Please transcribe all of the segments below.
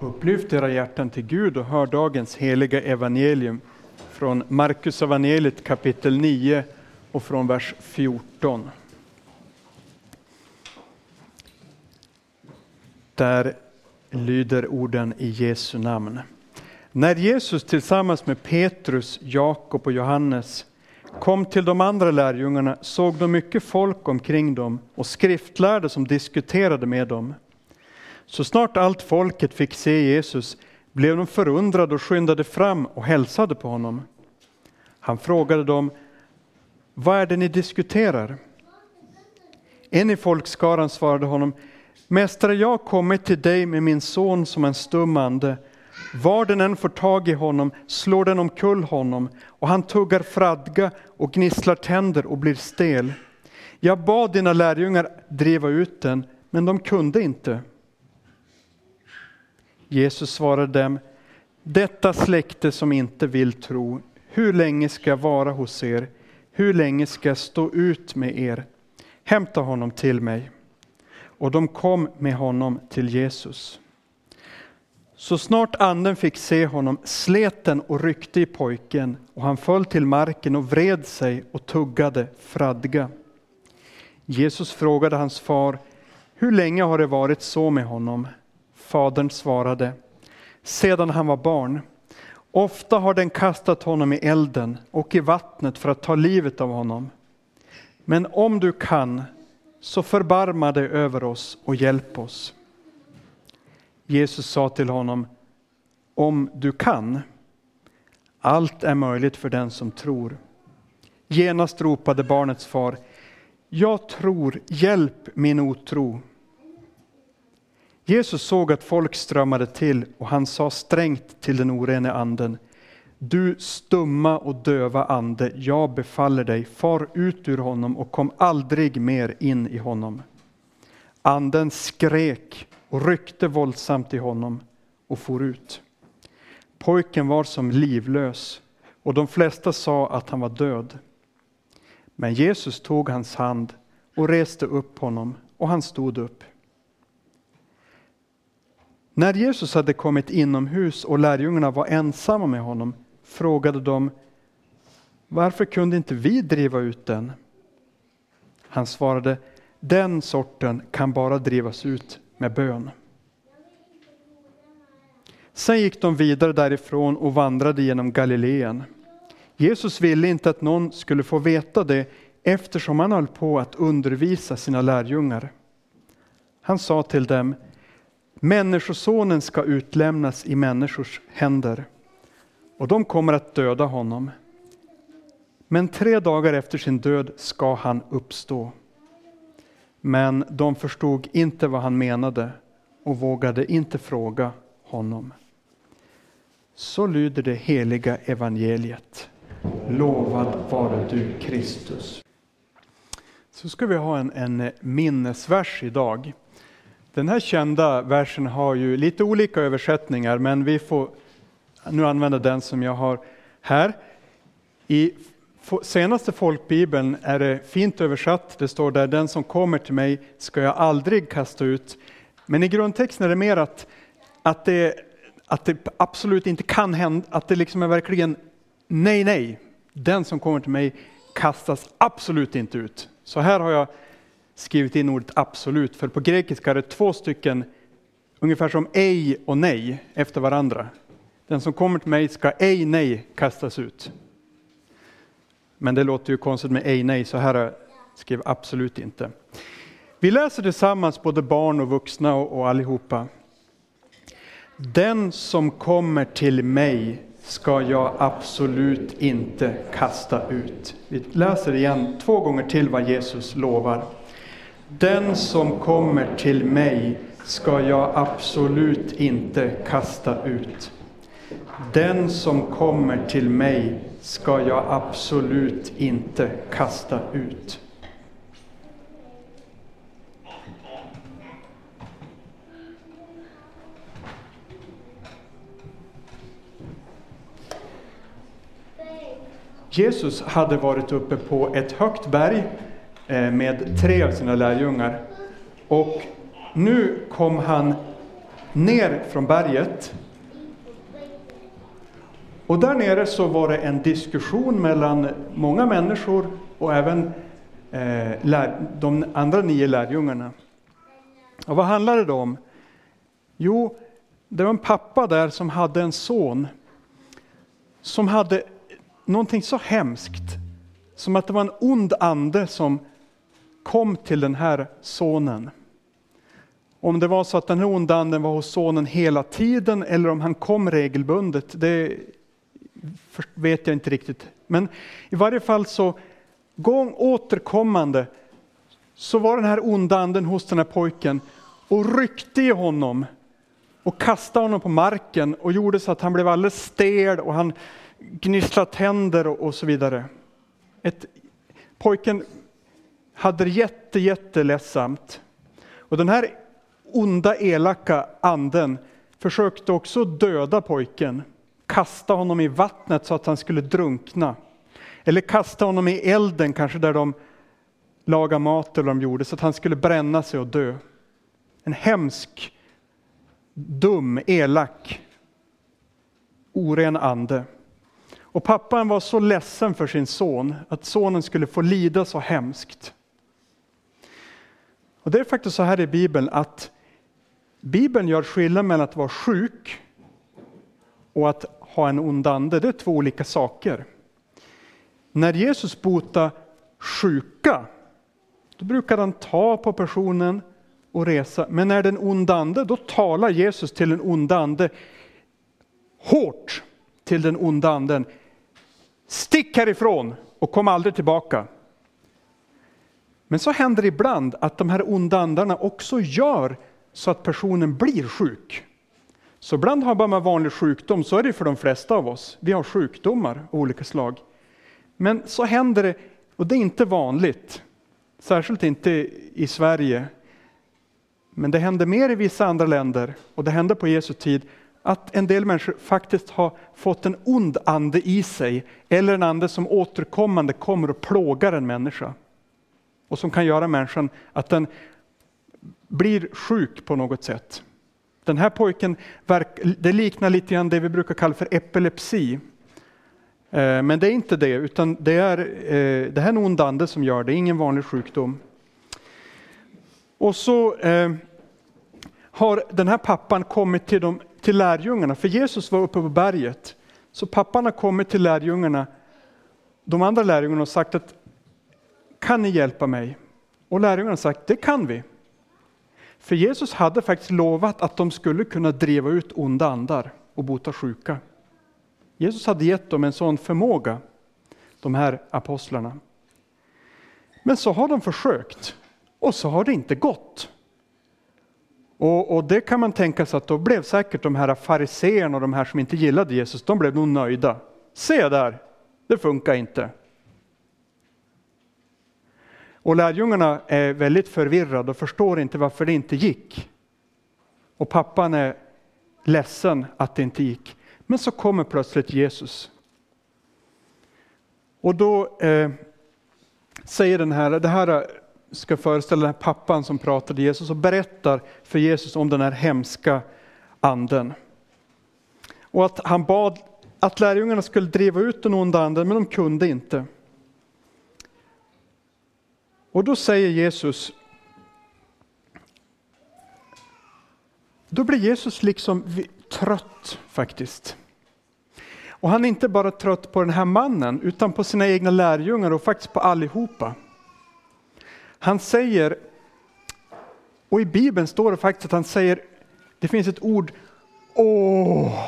Upplyft era hjärtan till Gud och hör dagens heliga evangelium från Markus evangeliet kapitel 9 och från vers 14. Där lyder orden i Jesu namn. När Jesus tillsammans med Petrus, Jakob och Johannes kom till de andra lärjungarna såg de mycket folk omkring dem och skriftlärde som diskuterade med dem. Så snart allt folket fick se Jesus blev de förundrade och skyndade fram och hälsade på honom. Han frågade dem, vad är det ni diskuterar? En i folkskaran svarade honom, Mästare, jag har kommit till dig med min son som en stum ande. Var den än får tag i honom slår den omkull honom och han tuggar fradga och gnisslar tänder och blir stel. Jag bad dina lärjungar driva ut den, men de kunde inte. Jesus svarade dem, detta släkte som inte vill tro, hur länge ska jag vara hos er? Hur länge ska jag stå ut med er? Hämta honom till mig. Och de kom med honom till Jesus. Så snart anden fick se honom slet den och ryckte i pojken och han föll till marken och vred sig och tuggade fradga. Jesus frågade hans far, hur länge har det varit så med honom? Fadern svarade, sedan han var barn. Ofta har den kastat honom i elden och i vattnet för att ta livet av honom. Men om du kan, så förbarma dig över oss och hjälp oss. Jesus sa till honom, om du kan, allt är möjligt för den som tror. Genast ropade barnets far, jag tror, hjälp min otro. Jesus såg att folk strömmade till och han sa strängt till den orene anden, du stumma och döva ande, jag befaller dig, far ut ur honom och kom aldrig mer in i honom. Anden skrek och ryckte våldsamt i honom och for ut. Pojken var som livlös och de flesta sa att han var död. Men Jesus tog hans hand och reste upp honom och han stod upp. När Jesus hade kommit inomhus och lärjungarna var ensamma med honom frågade de varför kunde inte vi driva ut den? Han svarade den sorten kan bara drivas ut med bön. Sen gick de vidare därifrån och vandrade genom Galileen. Jesus ville inte att någon skulle få veta det eftersom han höll på att undervisa sina lärjungar. Han sa till dem, Människosonen ska utlämnas i människors händer och de kommer att döda honom. Men tre dagar efter sin död ska han uppstå. Men de förstod inte vad han menade och vågade inte fråga honom. Så lyder det heliga evangeliet. Lovad vare du Kristus. Så ska vi ha en, en minnesvers idag. Den här kända versen har ju lite olika översättningar men vi får nu använda den som jag har här. I senaste folkbibeln är det fint översatt. Det står där, den som kommer till mig ska jag aldrig kasta ut. Men i grundtexten är det mer att, att, det, att det absolut inte kan hända, att det liksom är verkligen nej, nej. Den som kommer till mig kastas absolut inte ut. Så här har jag skrivit in ordet absolut, för på grekiska är det två stycken, ungefär som ej och nej efter varandra. Den som kommer till mig ska ej nej kastas ut. Men det låter ju konstigt med ej nej, så här skriv absolut inte. Vi läser tillsammans, både barn och vuxna och, och allihopa. Den som kommer till mig ska jag absolut inte kasta ut. Vi läser igen två gånger till vad Jesus lovar. Den som kommer till mig ska jag absolut inte kasta ut. Den som kommer till mig ska jag absolut inte kasta ut. Jesus hade varit uppe på ett högt berg Eh, med tre av sina lärjungar. Och nu kom han ner från berget. Och där nere så var det en diskussion mellan många människor och även eh, de andra nio lärjungarna. Och vad handlade det om? Jo, det var en pappa där som hade en son som hade någonting så hemskt som att det var en ond ande som kom till den här sonen. Om det var så att den här onda anden var hos sonen hela tiden eller om han kom regelbundet, det vet jag inte riktigt. Men i varje fall så gång återkommande så var den här onda anden hos den här pojken och ryckte i honom och kastade honom på marken och gjorde så att han blev alldeles stel och han gnisslade tänder och, och så vidare. Ett, pojken hade det jätte, jätteledsamt. Och den här onda, elaka anden försökte också döda pojken, kasta honom i vattnet så att han skulle drunkna. Eller kasta honom i elden, kanske där de lagade mat eller de gjorde, så att han skulle bränna sig och dö. En hemsk, dum, elak, oren ande. Och pappan var så ledsen för sin son, att sonen skulle få lida så hemskt. Och Det är faktiskt så här i Bibeln att Bibeln gör skillnad mellan att vara sjuk och att ha en ond ande. Det är två olika saker. När Jesus botar sjuka, då brukar han ta på personen och resa. Men när det är en ond ande, då talar Jesus till den onda ande hårt till den onda anden. Stick härifrån och kom aldrig tillbaka. Men så händer det ibland att de här onda andarna också gör så att personen blir sjuk. Så ibland har man vanlig sjukdom, så är det för de flesta av oss. Vi har sjukdomar av olika slag. Men så händer det, och det är inte vanligt, särskilt inte i Sverige. Men det händer mer i vissa andra länder, och det hände på Jesu tid, att en del människor faktiskt har fått en ond ande i sig, eller en ande som återkommande kommer och plågar en människa. Och som kan göra människan att den blir sjuk på något sätt. Den här pojken, det liknar lite grann det vi brukar kalla för epilepsi. Eh, men det är inte det, utan det är, eh, det här är en ond ande som gör det, ingen vanlig sjukdom. Och så eh, har den här pappan kommit till, de, till lärjungarna, för Jesus var uppe på berget. Så pappan har kommit till lärjungarna, de andra lärjungarna och sagt att kan ni hjälpa mig? Och lärjungarna har sagt, det kan vi. För Jesus hade faktiskt lovat att de skulle kunna driva ut onda andar och bota sjuka. Jesus hade gett dem en sån förmåga, de här apostlarna. Men så har de försökt och så har det inte gått. Och, och, det kan man tänka sig att då blev säkert de här fariseerna och de här som inte gillade Jesus, de blev nog nöjda. Se där, det funkar inte. Och lärjungarna är väldigt förvirrade och förstår inte varför det inte gick. Och pappan är ledsen att det inte gick. Men så kommer plötsligt Jesus. Och då eh, säger den här, det här ska föreställa den här pappan som pratade Jesus och berättar för Jesus om den här hemska anden. Och att han bad att lärjungarna skulle driva ut den onda anden, men de kunde inte. Och då säger Jesus, då blir Jesus liksom trött faktiskt. Och han är inte bara trött på den här mannen, utan på sina egna lärjungar och faktiskt på allihopa. Han säger, och i Bibeln står det faktiskt att han säger, det finns ett ord, åh,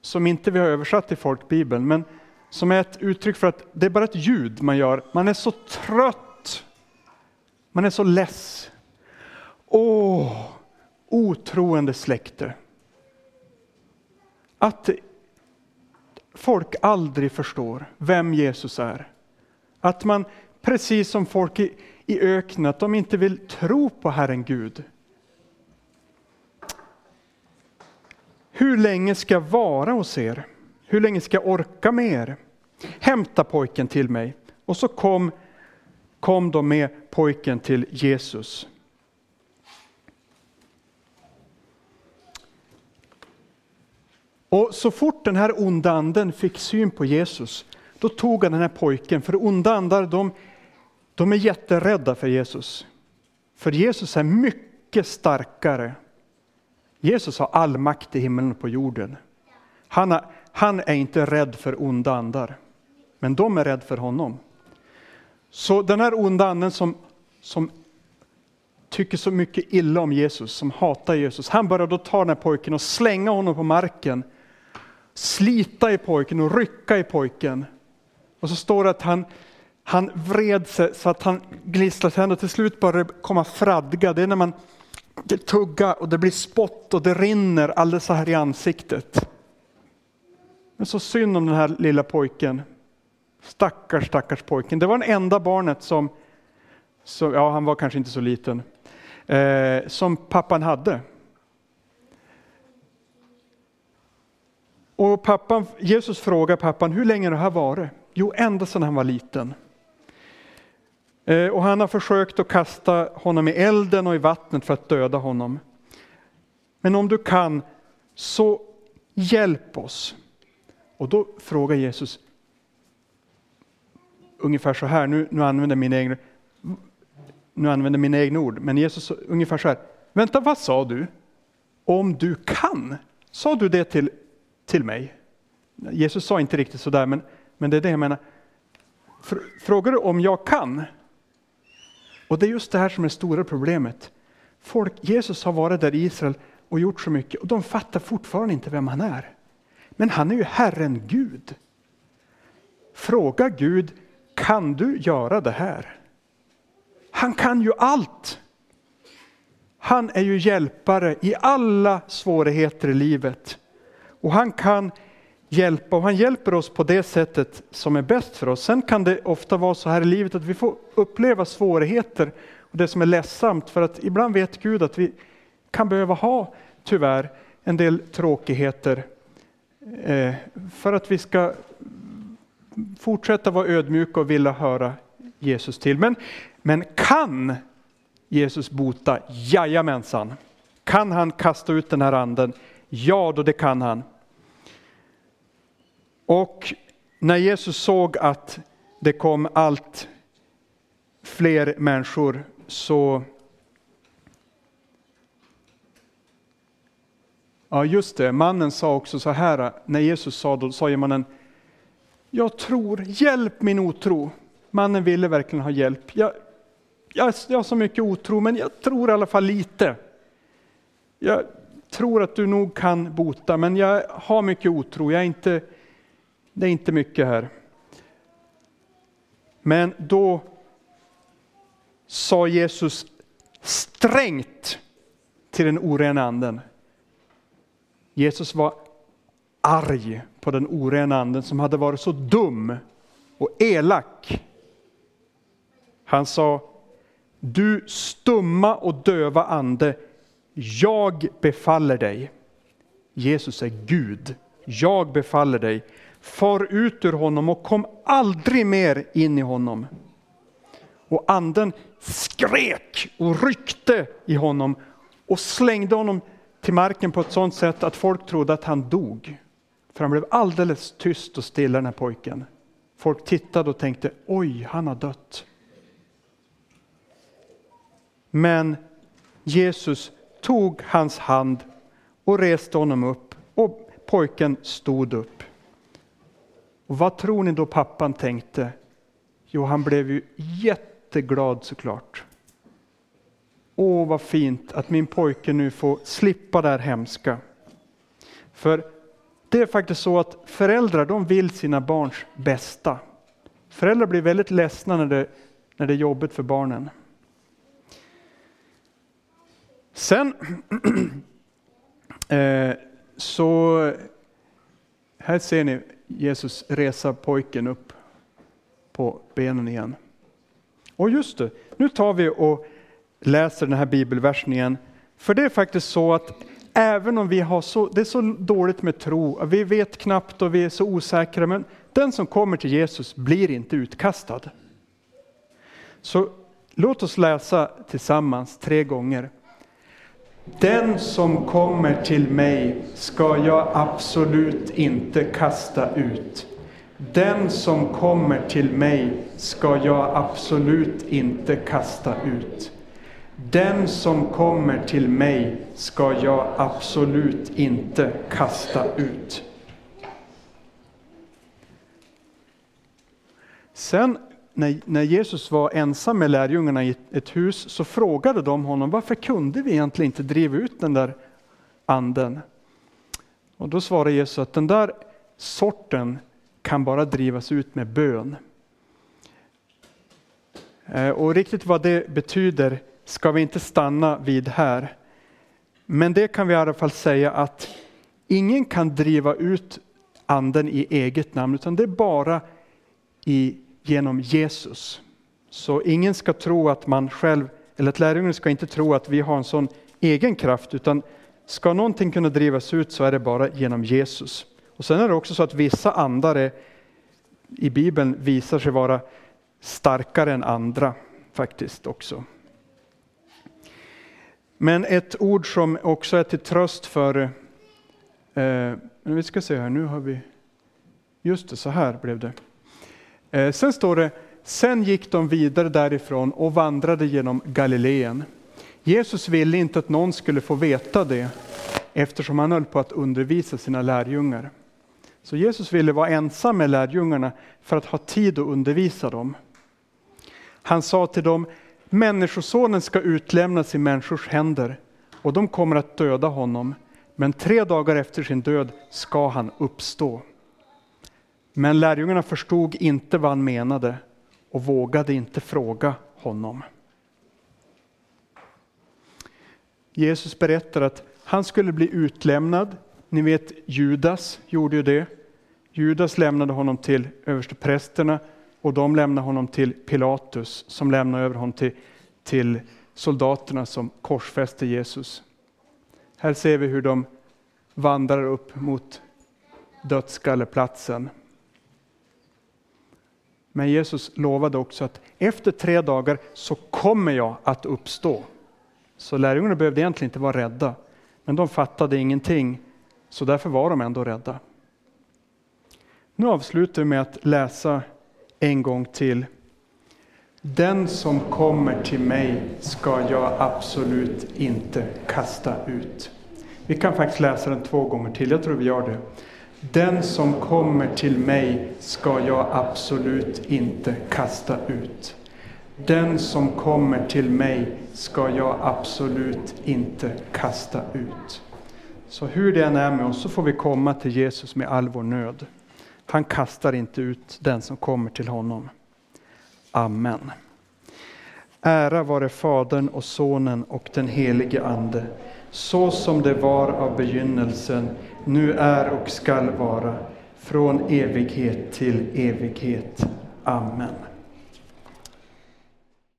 som inte vi har översatt i folkbibeln, men som är ett uttryck för att det är bara ett ljud man gör. Man är så trött man är så less. Åh, otroende släkte. Att folk aldrig förstår vem Jesus är. Att man, precis som folk i, i öknen, att de inte vill tro på Herren Gud. Hur länge ska jag vara hos er? Hur länge ska jag orka med er? Hämta pojken till mig. Och så kom kom de med pojken till Jesus. Och så fort den här onda anden fick syn på Jesus, då tog han den här pojken, för onda andar de, de är jätterädda för Jesus. För Jesus är mycket starkare. Jesus har all makt i himlen och på jorden. Han, har, han är inte rädd för onda andar, men de är rädda för honom. Så den här onda anden som, som tycker så mycket illa om Jesus, som hatar Jesus, han börjar då ta den här pojken och slänga honom på marken, slita i pojken och rycka i pojken. Och så står det att han, han vred sig så att han gnisslade tänder. Till slut började det komma fradga. Det är när man tuggar och det blir spott och det rinner alldeles så här i ansiktet. Men så synd om den här lilla pojken. Stackars, stackars pojken. Det var den enda barnet som, som, ja han var kanske inte så liten, eh, som pappan hade. Och pappan, Jesus frågar pappan, hur länge har det här varit? Jo, ända sedan han var liten. Eh, och han har försökt att kasta honom i elden och i vattnet för att döda honom. Men om du kan, så hjälp oss. Och då frågar Jesus ungefär så här, nu, nu använder mina egna, nu använder mina egna ord, men Jesus ungefär så här, vänta vad sa du? Om du kan, sa du det till, till mig? Jesus sa inte riktigt så där, men, men det är det jag menar. Frågar du om jag kan? Och det är just det här som är det stora problemet. Folk, Jesus har varit där i Israel och gjort så mycket och de fattar fortfarande inte vem han är. Men han är ju Herren Gud. Fråga Gud, kan du göra det här? Han kan ju allt. Han är ju hjälpare i alla svårigheter i livet. Och han kan hjälpa och han hjälper oss på det sättet som är bäst för oss. Sen kan det ofta vara så här i livet att vi får uppleva svårigheter och det som är ledsamt för att ibland vet Gud att vi kan behöva ha tyvärr en del tråkigheter eh, för att vi ska fortsätta vara ödmjuka och vilja höra Jesus till. Men, men kan Jesus bota? Jajamensan. Kan han kasta ut den här anden? Ja, då det kan han. Och när Jesus såg att det kom allt fler människor så Ja, just det. Mannen sa också så här, när Jesus sa då, sa mannen, jag tror, hjälp min otro. Mannen ville verkligen ha hjälp. Jag, jag, jag har så mycket otro, men jag tror i alla fall lite. Jag tror att du nog kan bota, men jag har mycket otro. Jag är inte, det är inte mycket här. Men då sa Jesus strängt till den orena anden. Jesus var arg på den orena anden som hade varit så dum och elak. Han sa, du stumma och döva ande, jag befaller dig. Jesus är Gud. Jag befaller dig. Far ut ur honom och kom aldrig mer in i honom. Och anden skrek och ryckte i honom och slängde honom till marken på ett sådant sätt att folk trodde att han dog. För han blev alldeles tyst och stilla den här pojken. Folk tittade och tänkte oj, han har dött. Men Jesus tog hans hand och reste honom upp och pojken stod upp. Och vad tror ni då pappan tänkte? Jo, han blev ju jätteglad såklart. Åh, vad fint att min pojke nu får slippa det här hemska. För det är faktiskt så att föräldrar de vill sina barns bästa. Föräldrar blir väldigt ledsna när det, när det är jobbigt för barnen. Sen eh, så, här ser ni Jesus resa pojken upp på benen igen. Och just det, nu tar vi och läser den här bibelversen igen. För det är faktiskt så att även om vi har så, det är så dåligt med tro, vi vet knappt och vi är så osäkra, men den som kommer till Jesus blir inte utkastad. Så låt oss läsa tillsammans tre gånger. Den som kommer till mig ska jag absolut inte kasta ut. Den som kommer till mig ska jag absolut inte kasta ut. Den som kommer till mig ska jag absolut inte kasta ut. Sen när, när Jesus var ensam med lärjungarna i ett hus så frågade de honom varför kunde vi egentligen inte driva ut den där anden? Och då svarade Jesus att den där sorten kan bara drivas ut med bön. Eh, och riktigt vad det betyder ska vi inte stanna vid här. Men det kan vi i alla fall säga att ingen kan driva ut anden i eget namn, utan det är bara i, genom Jesus. Så ingen ska tro att man själv, eller att ska inte tro att vi har en sån egen kraft, utan ska någonting kunna drivas ut så är det bara genom Jesus. Och sen är det också så att vissa andar i Bibeln visar sig vara starkare än andra faktiskt också. Men ett ord som också är till tröst för, eh, vi ska se här, nu har vi, just det, så här blev det. Eh, sen står det, sen gick de vidare därifrån och vandrade genom Galileen. Jesus ville inte att någon skulle få veta det eftersom han höll på att undervisa sina lärjungar. Så Jesus ville vara ensam med lärjungarna för att ha tid att undervisa dem. Han sa till dem, Människosonen ska utlämnas i människors händer och de kommer att döda honom, men tre dagar efter sin död ska han uppstå. Men lärjungarna förstod inte vad han menade och vågade inte fråga honom. Jesus berättar att han skulle bli utlämnad. Ni vet Judas gjorde ju det. Judas lämnade honom till översteprästerna och de lämnar honom till Pilatus som lämnar över honom till, till soldaterna som korsfäster Jesus. Här ser vi hur de vandrar upp mot dödskalleplatsen. Men Jesus lovade också att efter tre dagar så kommer jag att uppstå. Så lärjungarna behövde egentligen inte vara rädda, men de fattade ingenting, så därför var de ändå rädda. Nu avslutar vi med att läsa en gång till. Den som kommer till mig ska jag absolut inte kasta ut. Vi kan faktiskt läsa den två gånger till, jag tror vi gör det. Den som kommer till mig ska jag absolut inte kasta ut. Den som kommer till mig ska jag absolut inte kasta ut. Så hur det än är med oss så får vi komma till Jesus med all vår nöd. Han kastar inte ut den som kommer till honom. Amen. Ära vare Fadern och Sonen och den helige Ande, så som det var av begynnelsen, nu är och skall vara, från evighet till evighet. Amen.